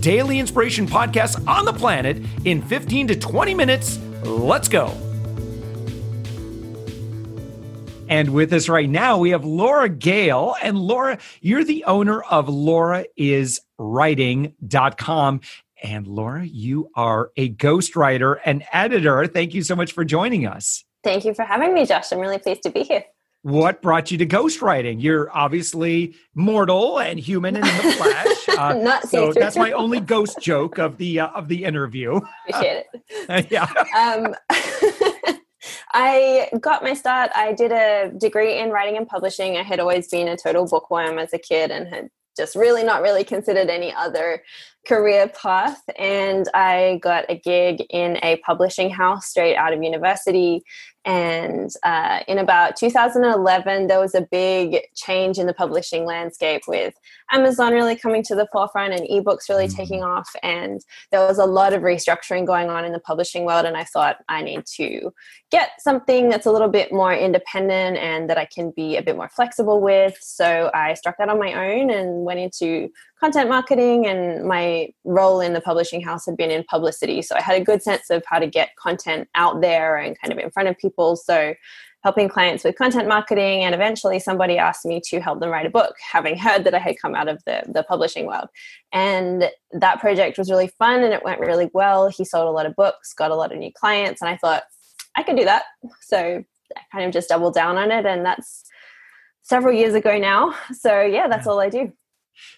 daily inspiration podcast on the planet in 15 to 20 minutes. Let's go. And with us right now, we have Laura Gale. And Laura, you're the owner of lauraiswriting.com. And Laura, you are a ghostwriter and editor. Thank you so much for joining us. Thank you for having me, Josh. I'm really pleased to be here what brought you to ghostwriting? You're obviously mortal and human and in the flesh. Uh, Not so that's my only ghost joke of the uh, of the interview. Appreciate it. yeah. Um, I got my start. I did a degree in writing and publishing. I had always been a total bookworm as a kid and had just really not really considered any other career path. And I got a gig in a publishing house straight out of university and uh, in about 2011, there was a big change in the publishing landscape with Amazon really coming to the forefront and ebooks really mm-hmm. taking off. And there was a lot of restructuring going on in the publishing world. And I thought I need to get something that's a little bit more independent and that I can be a bit more flexible with. So I struck that on my own and went into content marketing and my role in the publishing house had been in publicity. So i had a good sense of how to get content out there and kind of in front of people. So helping clients with content marketing and eventually somebody asked me to help them write a book having heard that i had come out of the, the publishing world. And that project was really fun and it went really well. He sold a lot of books got a lot of new clients and i thought i can do that. So i kind of just doubled down on it and that's several years ago now. So yeah that's all i do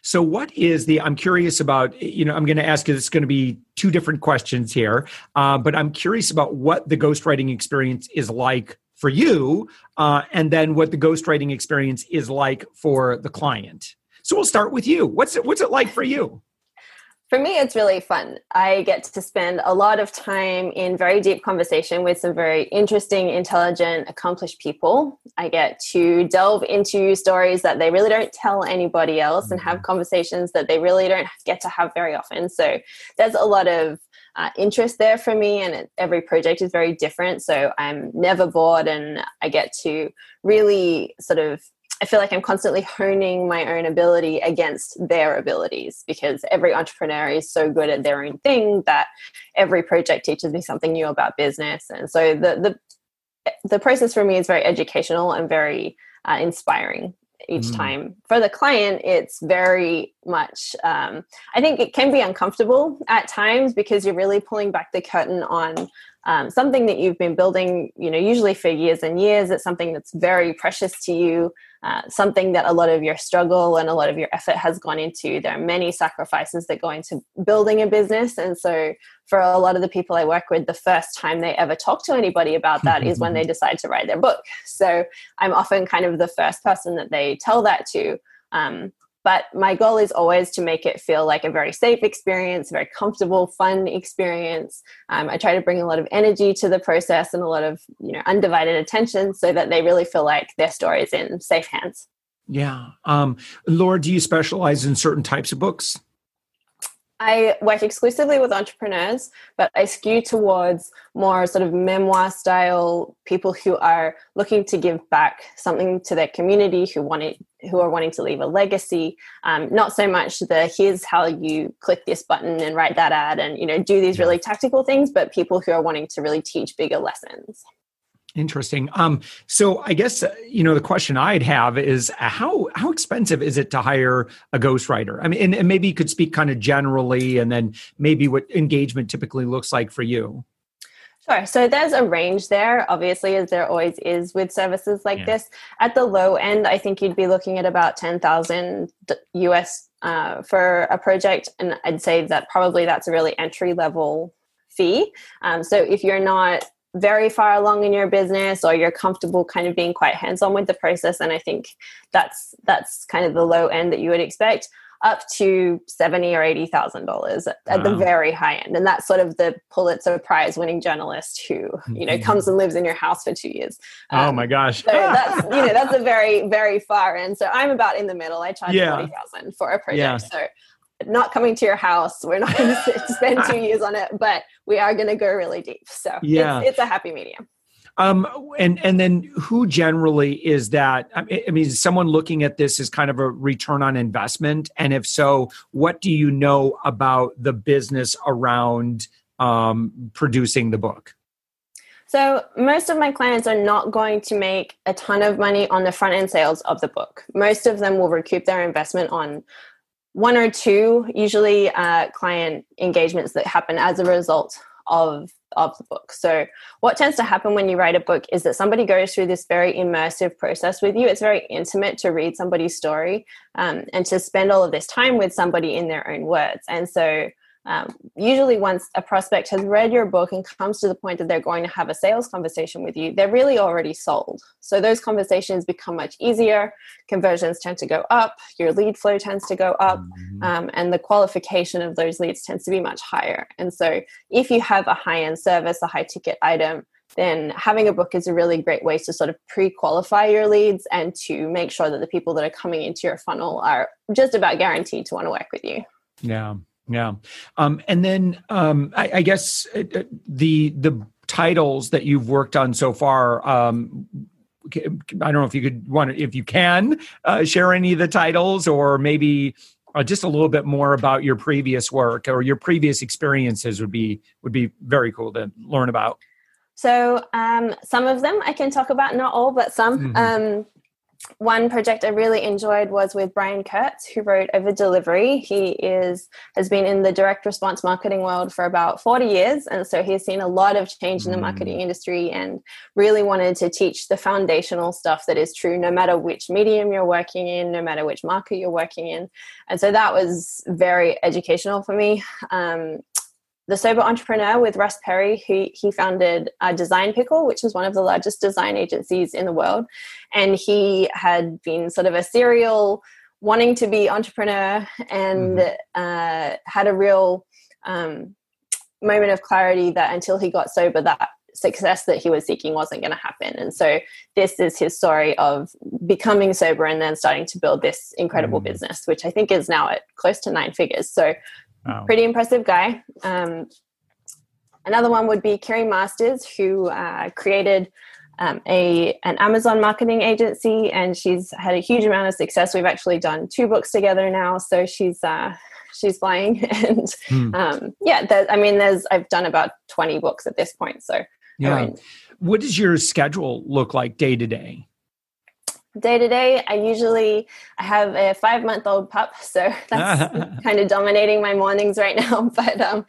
so, what is the? I'm curious about. You know, I'm going to ask you. It's going to be two different questions here, uh, but I'm curious about what the ghostwriting experience is like for you, uh, and then what the ghostwriting experience is like for the client. So, we'll start with you. What's it? What's it like for you? For me, it's really fun. I get to spend a lot of time in very deep conversation with some very interesting, intelligent, accomplished people. I get to delve into stories that they really don't tell anybody else and have mm-hmm. conversations that they really don't get to have very often. So there's a lot of uh, interest there for me, and it, every project is very different. So I'm never bored, and I get to really sort of I feel like I'm constantly honing my own ability against their abilities because every entrepreneur is so good at their own thing that every project teaches me something new about business. And so the the the process for me is very educational and very uh, inspiring each mm. time. For the client, it's very much, um, I think it can be uncomfortable at times because you're really pulling back the curtain on um, something that you've been building, you know, usually for years and years. It's something that's very precious to you, uh, something that a lot of your struggle and a lot of your effort has gone into. There are many sacrifices that go into building a business. And so, for a lot of the people I work with, the first time they ever talk to anybody about that is when they decide to write their book. So, I'm often kind of the first person that they tell that to. Um, but my goal is always to make it feel like a very safe experience a very comfortable fun experience. Um, i try to bring a lot of energy to the process and a lot of you know undivided attention so that they really feel like their story is in safe hands. Yeah. Um, laura do you specialize in certain types of books I work exclusively with entrepreneurs, but I skew towards more sort of memoir style people who are looking to give back something to their community, who want it, who are wanting to leave a legacy. Um, not so much the here's how you click this button and write that ad and you know do these really tactical things, but people who are wanting to really teach bigger lessons. Interesting. Um, so I guess uh, you know the question I'd have is uh, how how expensive is it to hire a ghostwriter? I mean, and, and maybe you could speak kind of generally, and then maybe what engagement typically looks like for you. Sure. So there's a range there, obviously, as there always is with services like yeah. this. At the low end, I think you'd be looking at about ten thousand US uh, for a project, and I'd say that probably that's a really entry level fee. Um, so if you're not very far along in your business or you're comfortable kind of being quite hands on with the process and i think that's that's kind of the low end that you would expect up to seventy or eighty thousand dollars at wow. the very high end, and that's sort of the Pulitzer Prize winning journalist who you know comes and lives in your house for two years. Um, oh my gosh! so that's you know that's a very very far end. So I'm about in the middle. I charge yeah. forty thousand for a project. Yeah. So not coming to your house. We're not going to spend two years on it, but we are going to go really deep. So yeah, it's, it's a happy medium. Um, and and then who generally is that? I mean, is someone looking at this as kind of a return on investment? And if so, what do you know about the business around um, producing the book? So, most of my clients are not going to make a ton of money on the front end sales of the book. Most of them will recoup their investment on one or two, usually uh, client engagements that happen as a result of of the book. So what tends to happen when you write a book is that somebody goes through this very immersive process with you. It's very intimate to read somebody's story um, and to spend all of this time with somebody in their own words. And so um, usually, once a prospect has read your book and comes to the point that they're going to have a sales conversation with you, they're really already sold. So, those conversations become much easier. Conversions tend to go up, your lead flow tends to go up, mm-hmm. um, and the qualification of those leads tends to be much higher. And so, if you have a high end service, a high ticket item, then having a book is a really great way to sort of pre-qualify your leads and to make sure that the people that are coming into your funnel are just about guaranteed to want to work with you. Yeah, yeah, um, and then um, I, I, guess uh, uh, the the titles that you've worked on so far. Um, I don't know if you could want if you can uh, share any of the titles, or maybe uh, just a little bit more about your previous work or your previous experiences would be would be very cool to learn about. So um, some of them I can talk about, not all, but some. Mm-hmm. Um, one project I really enjoyed was with Brian Kurtz, who wrote Over Delivery. He is has been in the direct response marketing world for about 40 years, and so he's seen a lot of change in the marketing mm. industry and really wanted to teach the foundational stuff that is true no matter which medium you're working in, no matter which market you're working in. And so that was very educational for me. Um, the Sober Entrepreneur with Russ Perry, who he founded uh, Design Pickle, which is one of the largest design agencies in the world. And he had been sort of a serial wanting to be entrepreneur and mm-hmm. uh, had a real um, moment of clarity that until he got sober, that success that he was seeking wasn't going to happen. And so this is his story of becoming sober and then starting to build this incredible mm. business, which I think is now at close to nine figures. So Wow. Pretty impressive guy. Um, another one would be Kiri Masters, who uh, created um, a an Amazon marketing agency, and she's had a huge amount of success. We've actually done two books together now, so she's uh, she's flying. and hmm. um, yeah, I mean, there's I've done about twenty books at this point. So yeah, I mean, what does your schedule look like day to day? Day to day i usually i have a five month old pup so that's kind of dominating my mornings right now but um,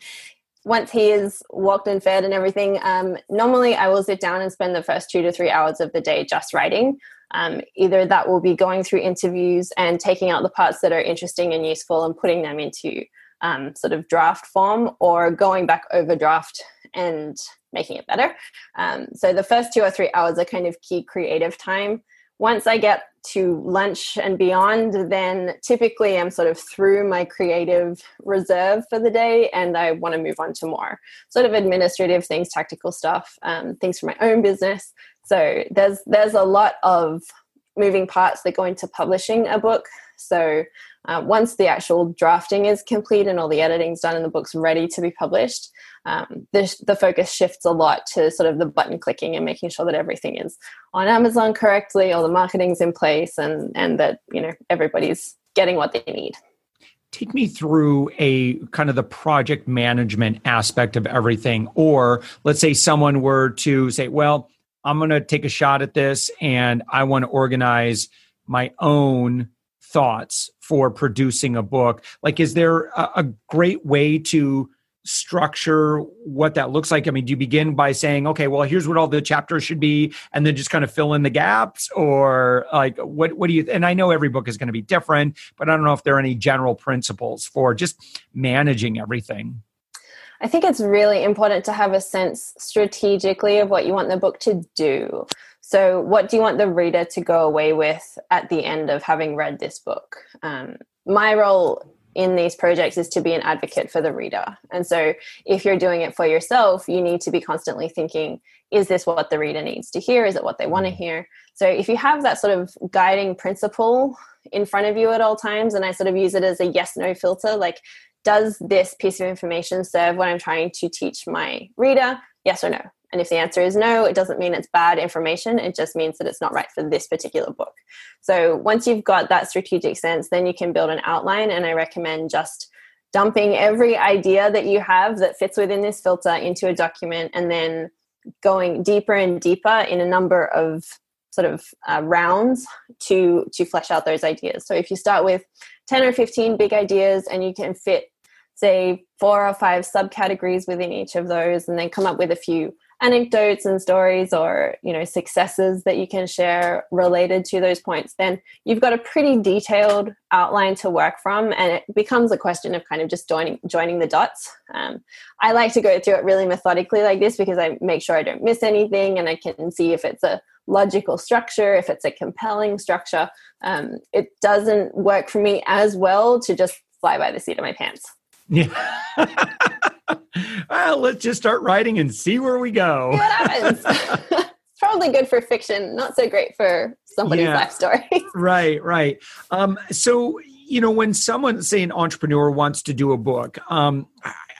once he is walked and fed and everything um, normally i will sit down and spend the first two to three hours of the day just writing. Um, either that will be going through interviews and taking out the parts that are interesting and useful and putting them into um, sort of draft form or going back over draft and making it better. Um, so the first two or three hours are kind of key creative time once I get to lunch and beyond, then typically I'm sort of through my creative reserve for the day and I want to move on to more sort of administrative things, tactical stuff, um, things for my own business. So there's there's a lot of moving parts that go into publishing a book. So uh, once the actual drafting is complete and all the editing's done and the book's ready to be published, um, the, the focus shifts a lot to sort of the button clicking and making sure that everything is on Amazon correctly, all the marketing's in place, and and that you know everybody's getting what they need. Take me through a kind of the project management aspect of everything. Or let's say someone were to say, well, I'm going to take a shot at this and I want to organize my own thoughts for producing a book. Like, is there a, a great way to structure what that looks like? I mean, do you begin by saying, okay, well, here's what all the chapters should be, and then just kind of fill in the gaps, or like what what do you? And I know every book is going to be different, but I don't know if there are any general principles for just managing everything. I think it's really important to have a sense strategically of what you want the book to do. So, what do you want the reader to go away with at the end of having read this book? Um, my role in these projects is to be an advocate for the reader. And so if you're doing it for yourself, you need to be constantly thinking, is this what the reader needs to hear? Is it what they want to mm. hear? So if you have that sort of guiding principle in front of you at all times, and I sort of use it as a yes no filter, like, does this piece of information serve what I'm trying to teach my reader? Yes or no? And if the answer is no, it doesn't mean it's bad information. It just means that it's not right for this particular book. So once you've got that strategic sense, then you can build an outline. And I recommend just dumping every idea that you have that fits within this filter into a document and then going deeper and deeper in a number of sort of uh, rounds to to flesh out those ideas so if you start with 10 or 15 big ideas and you can fit say four or five subcategories within each of those and then come up with a few anecdotes and stories or you know successes that you can share related to those points then you've got a pretty detailed outline to work from and it becomes a question of kind of just joining joining the dots. Um, i like to go through it really methodically like this because i make sure i don't miss anything and i can see if it's a logical structure if it's a compelling structure. Um, it doesn't work for me as well to just fly by the seat of my pants. yeah well, let's just start writing and see where we go. See what happens. it's probably good for fiction, not so great for somebody's yeah, life story. right, right. Um, so, you know, when someone, say, an entrepreneur wants to do a book, um,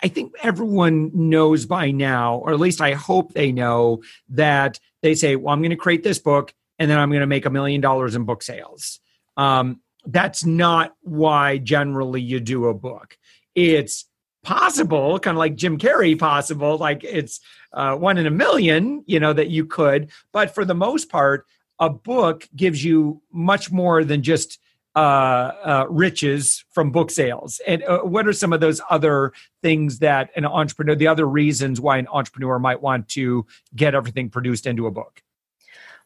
I think everyone knows by now, or at least I hope they know, that they say, well, I'm going to create this book and then I'm going to make a million dollars in book sales. Um, that's not why generally you do a book. It's possible, kind of like Jim Carrey possible, like it's uh, one in a million, you know, that you could. But for the most part, a book gives you much more than just uh, uh, riches from book sales. And uh, what are some of those other things that an entrepreneur, the other reasons why an entrepreneur might want to get everything produced into a book?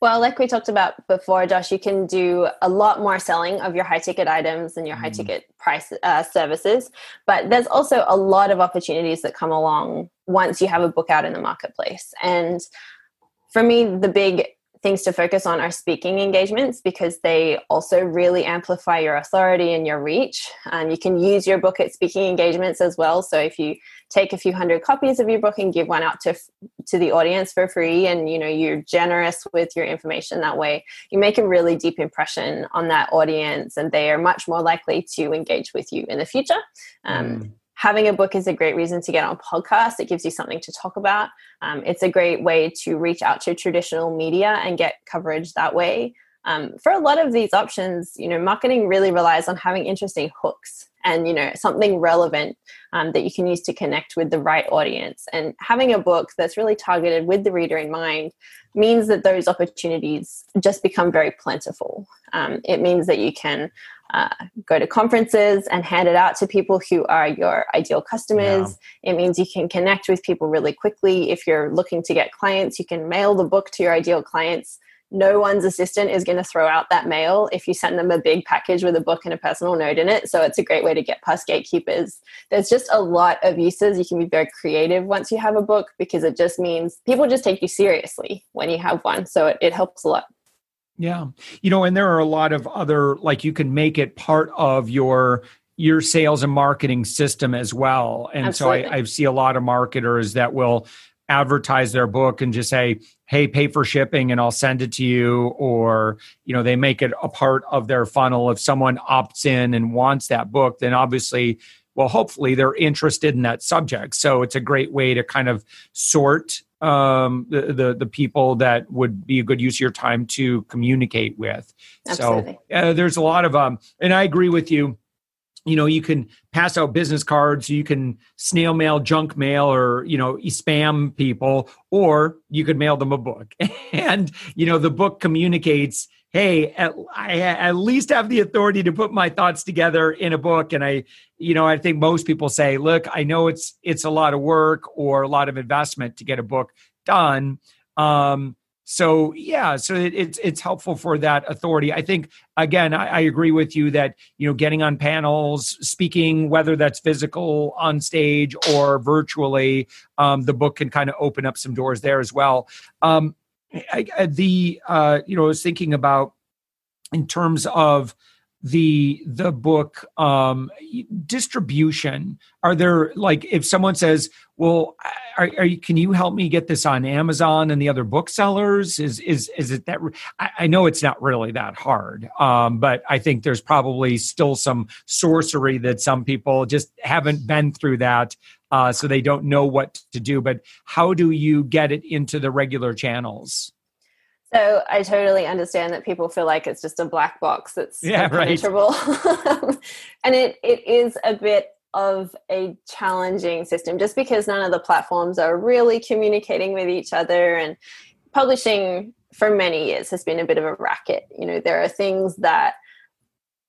Well, like we talked about before, Josh, you can do a lot more selling of your high ticket items and your high mm. ticket price uh, services. But there's also a lot of opportunities that come along once you have a book out in the marketplace. And for me, the big things to focus on are speaking engagements because they also really amplify your authority and your reach. And you can use your book at speaking engagements as well. So if you take a few hundred copies of your book and give one out to to the audience for free, and you know you're generous with your information that way, you make a really deep impression on that audience, and they are much more likely to engage with you in the future. Um, mm having a book is a great reason to get on podcasts. It gives you something to talk about. Um, it's a great way to reach out to traditional media and get coverage that way. Um, for a lot of these options, you know, marketing really relies on having interesting hooks and you know something relevant um, that you can use to connect with the right audience. And having a book that's really targeted with the reader in mind means that those opportunities just become very plentiful. Um, it means that you can uh, go to conferences and hand it out to people who are your ideal customers. Yeah. It means you can connect with people really quickly. If you're looking to get clients, you can mail the book to your ideal clients. No one's assistant is going to throw out that mail if you send them a big package with a book and a personal note in it. So it's a great way to get past gatekeepers. There's just a lot of uses. You can be very creative once you have a book because it just means people just take you seriously when you have one. So it, it helps a lot. Yeah. You know, and there are a lot of other like you can make it part of your your sales and marketing system as well. And Absolutely. so I, I see a lot of marketers that will advertise their book and just say, hey, pay for shipping and I'll send it to you. Or, you know, they make it a part of their funnel. If someone opts in and wants that book, then obviously well hopefully they're interested in that subject so it's a great way to kind of sort um, the, the, the people that would be a good use of your time to communicate with. Absolutely. So uh, there's a lot of um, and I agree with you. You know, you can pass out business cards, you can snail mail, junk mail, or you know, spam people, or you could mail them a book. and you know, the book communicates hey, at, I at least have the authority to put my thoughts together in a book. And I, you know, I think most people say, look, I know it's it's a lot of work or a lot of investment to get a book done. Um, so yeah, so it, it's it's helpful for that authority. I think again, I, I, agree with you that you know getting on panels, speaking, whether that's physical on stage or virtually, um, the book can kind of open up some doors there as well. Um, I, I, the uh, you know, I was thinking about in terms of the the book um, distribution? Are there like if someone says, "Well, are, are you, can you help me get this on Amazon and the other booksellers?" Is is is it that? I, I know it's not really that hard, um, but I think there's probably still some sorcery that some people just haven't been through that uh, so they don't know what to do. But how do you get it into the regular channels? So I totally understand that people feel like it's just a black box that's yeah, impenetrable. Right. and it, it is a bit of a challenging system just because none of the platforms are really communicating with each other and publishing for many years has been a bit of a racket. You know, there are things that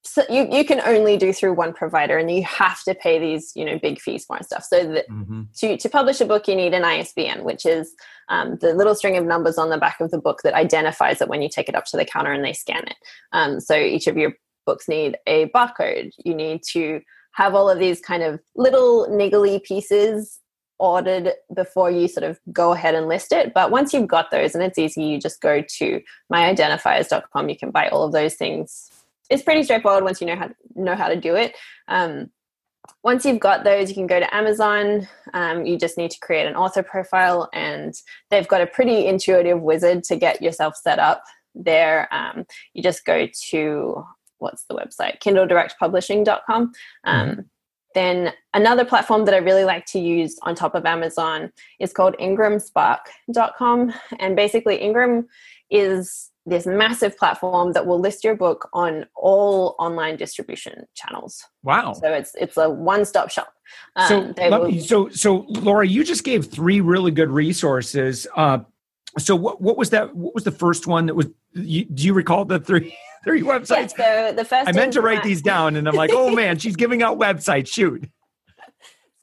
so you, you can only do through one provider and you have to pay these you know big fees for and stuff so that mm-hmm. to, to publish a book you need an isbn which is um, the little string of numbers on the back of the book that identifies it when you take it up to the counter and they scan it um, so each of your books need a barcode you need to have all of these kind of little niggly pieces ordered before you sort of go ahead and list it. But once you've got those, and it's easy, you just go to myidentifiers.com. You can buy all of those things it's pretty straightforward once you know how to, know how to do it. Um, once you've got those, you can go to Amazon. Um, you just need to create an author profile, and they've got a pretty intuitive wizard to get yourself set up there. Um, you just go to what's the website? KindleDirectPublishing.com. Um, mm-hmm. Then another platform that I really like to use on top of Amazon is called IngramSpark.com, and basically Ingram is this massive platform that will list your book on all online distribution channels. Wow! So it's it's a one stop shop. Um, so will, so so Laura, you just gave three really good resources. Uh, so what what was that? What was the first one that was? You, do you recall the three? Three websites. Yeah, so the first. I meant to write these down, and I'm like, oh man, she's giving out websites. Shoot.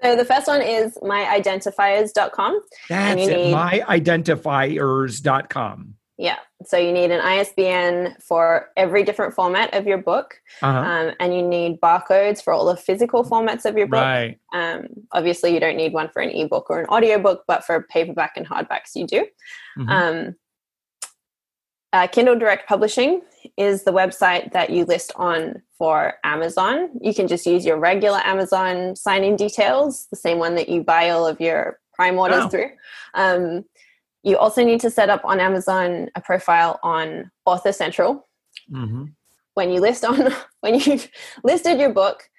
So the first one is myidentifiers.com. That's it. Need, myidentifiers.com. Yeah. So you need an ISBN for every different format of your book, uh-huh. um, and you need barcodes for all the physical formats of your book. Right. Um, obviously, you don't need one for an ebook or an audiobook, but for paperback and hardbacks, you do. Mm-hmm. Um, uh, Kindle Direct Publishing is the website that you list on for Amazon. You can just use your regular Amazon sign-in details, the same one that you buy all of your Prime orders oh. through. You also need to set up on Amazon a profile on Author Central. Mm-hmm. When you list on when you've listed your book,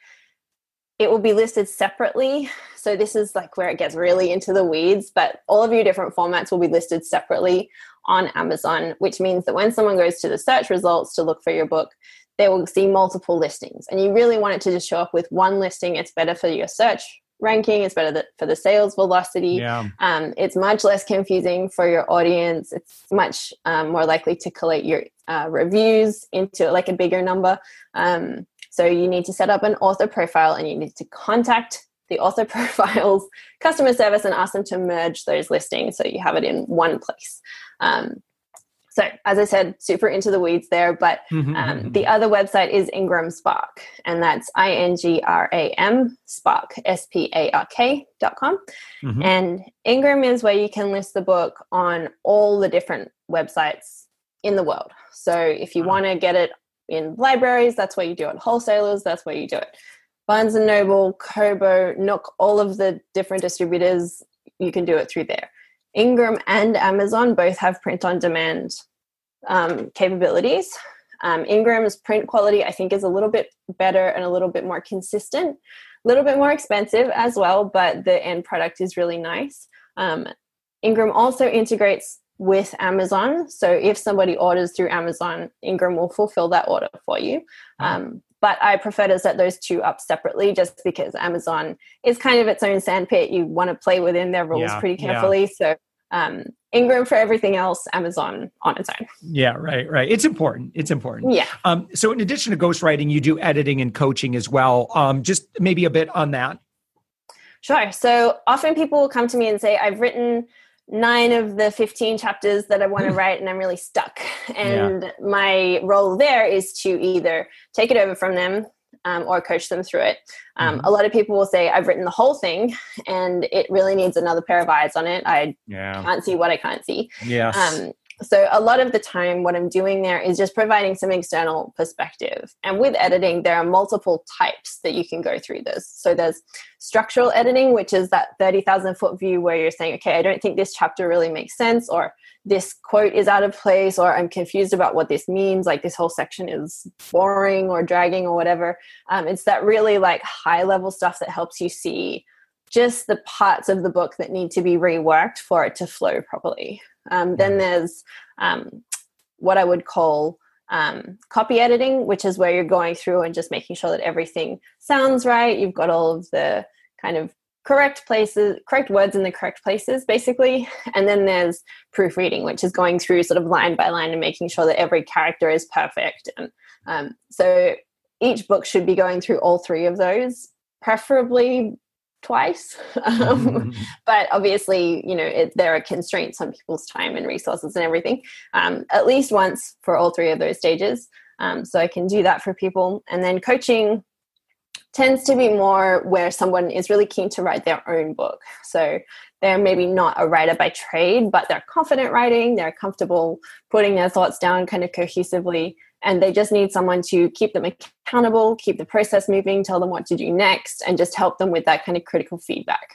it will be listed separately. So this is like where it gets really into the weeds, but all of your different formats will be listed separately on Amazon, which means that when someone goes to the search results to look for your book, they will see multiple listings. And you really want it to just show up with one listing. It's better for your search ranking it's better for the sales velocity. Yeah. um, it's much less confusing for your audience. It's much um, more likely to collate your uh, reviews into like a bigger number. Um, so you need to set up an author profile and you need to contact the author profiles customer service and ask them to merge those listings so you have it in one place. Um, so, as I said, super into the weeds there. But mm-hmm, um, mm-hmm. the other website is Ingram Spark, and that's I N G R A M Spark, S P A R K dot com. Mm-hmm. And Ingram is where you can list the book on all the different websites in the world. So, if you wow. want to get it in libraries, that's where you do it. Wholesalers, that's where you do it. Barnes and Noble, Kobo, Nook, all of the different distributors, you can do it through there. Ingram and Amazon both have print on demand um, capabilities. Um, Ingram's print quality, I think, is a little bit better and a little bit more consistent, a little bit more expensive as well, but the end product is really nice. Um, Ingram also integrates with Amazon. So if somebody orders through Amazon, Ingram will fulfill that order for you. Um, but I prefer to set those two up separately just because Amazon is kind of its own sandpit. You want to play within their rules yeah, pretty carefully. Yeah. So um, Ingram for everything else, Amazon on its own. Yeah, right, right. It's important. It's important. Yeah. Um, so, in addition to ghostwriting, you do editing and coaching as well. Um, just maybe a bit on that. Sure. So often people will come to me and say, "I've written." Nine of the 15 chapters that I want to write and I'm really stuck. And yeah. my role there is to either take it over from them um, or coach them through it. Um, mm-hmm. A lot of people will say, I've written the whole thing and it really needs another pair of eyes on it. I yeah. can't see what I can't see. Yes. Um, so a lot of the time what i'm doing there is just providing some external perspective. And with editing there are multiple types that you can go through this. So there's structural editing which is that 30000 foot view where you're saying okay i don't think this chapter really makes sense or this quote is out of place or i'm confused about what this means like this whole section is boring or dragging or whatever. Um, it's that really like high level stuff that helps you see just the parts of the book that need to be reworked for it to flow properly um, then there's um, what I would call um, copy editing, which is where you're going through and just making sure that everything sounds right. You've got all of the kind of correct places, correct words in the correct places, basically. And then there's proofreading, which is going through sort of line by line and making sure that every character is perfect. And um, so each book should be going through all three of those, preferably twice. Um, but obviously you know it, there are constraints on people's time and resources and everything um, at least once for all three of those stages. Um, so i can do that for people. And then coaching tends to be more where someone is really keen to write their own book. So they're maybe not a writer by trade but they're confident writing. They're comfortable putting their thoughts down kind of cohesively and they just need someone to keep them accountable, keep the process moving, tell them what to do next, and just help them with that kind of critical feedback.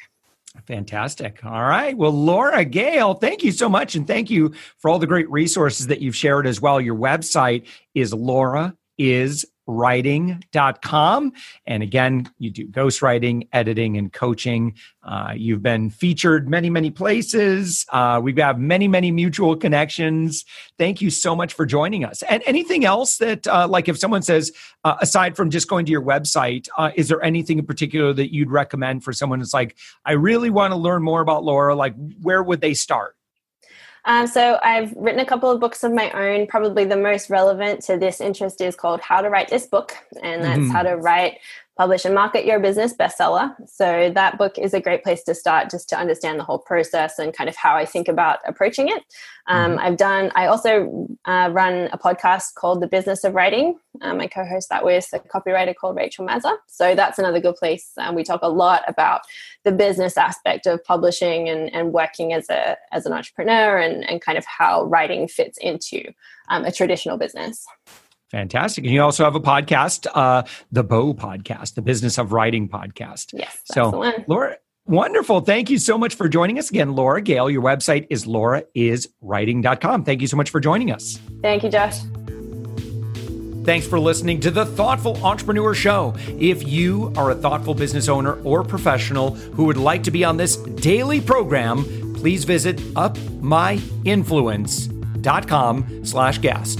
Fantastic. All right. Well, Laura Gale, thank you so much. And thank you for all the great resources that you've shared as well. Your website is Laura is writing.com. And again, you do ghostwriting, editing, and coaching. Uh, you've been featured many, many places. Uh, we have many, many mutual connections. Thank you so much for joining us. And anything else that, uh, like if someone says, uh, aside from just going to your website, uh, is there anything in particular that you'd recommend for someone that's like, I really want to learn more about Laura? Like, where would they start? Um, so I've written a couple of books of my own. Probably the most relevant to this interest is called How to Write This Book, and that's mm-hmm. how to write publish and market your business bestseller. So that book is a great place to start just to understand the whole process and kind of how I think about approaching it. Um, mm-hmm. I've done, I also uh, run a podcast called The Business of Writing. Um, I co host that with a copywriter called Rachel Mazza. So that's another good place. Um, we talk a lot about the business aspect of publishing and, and working as, a, as an entrepreneur and, and kind of how writing fits into um, a traditional business. Fantastic. And you also have a podcast, uh, the Bow Podcast, the Business of Writing podcast. Yes. So, Laura, wonderful. Thank you so much for joining us again, Laura Gale. Your website is lauraiswriting.com. Thank you so much for joining us. Thank you, Josh. Thanks for listening to the Thoughtful Entrepreneur Show. If you are a thoughtful business owner or professional who would like to be on this daily program, please visit upmyinfluence.com slash guest.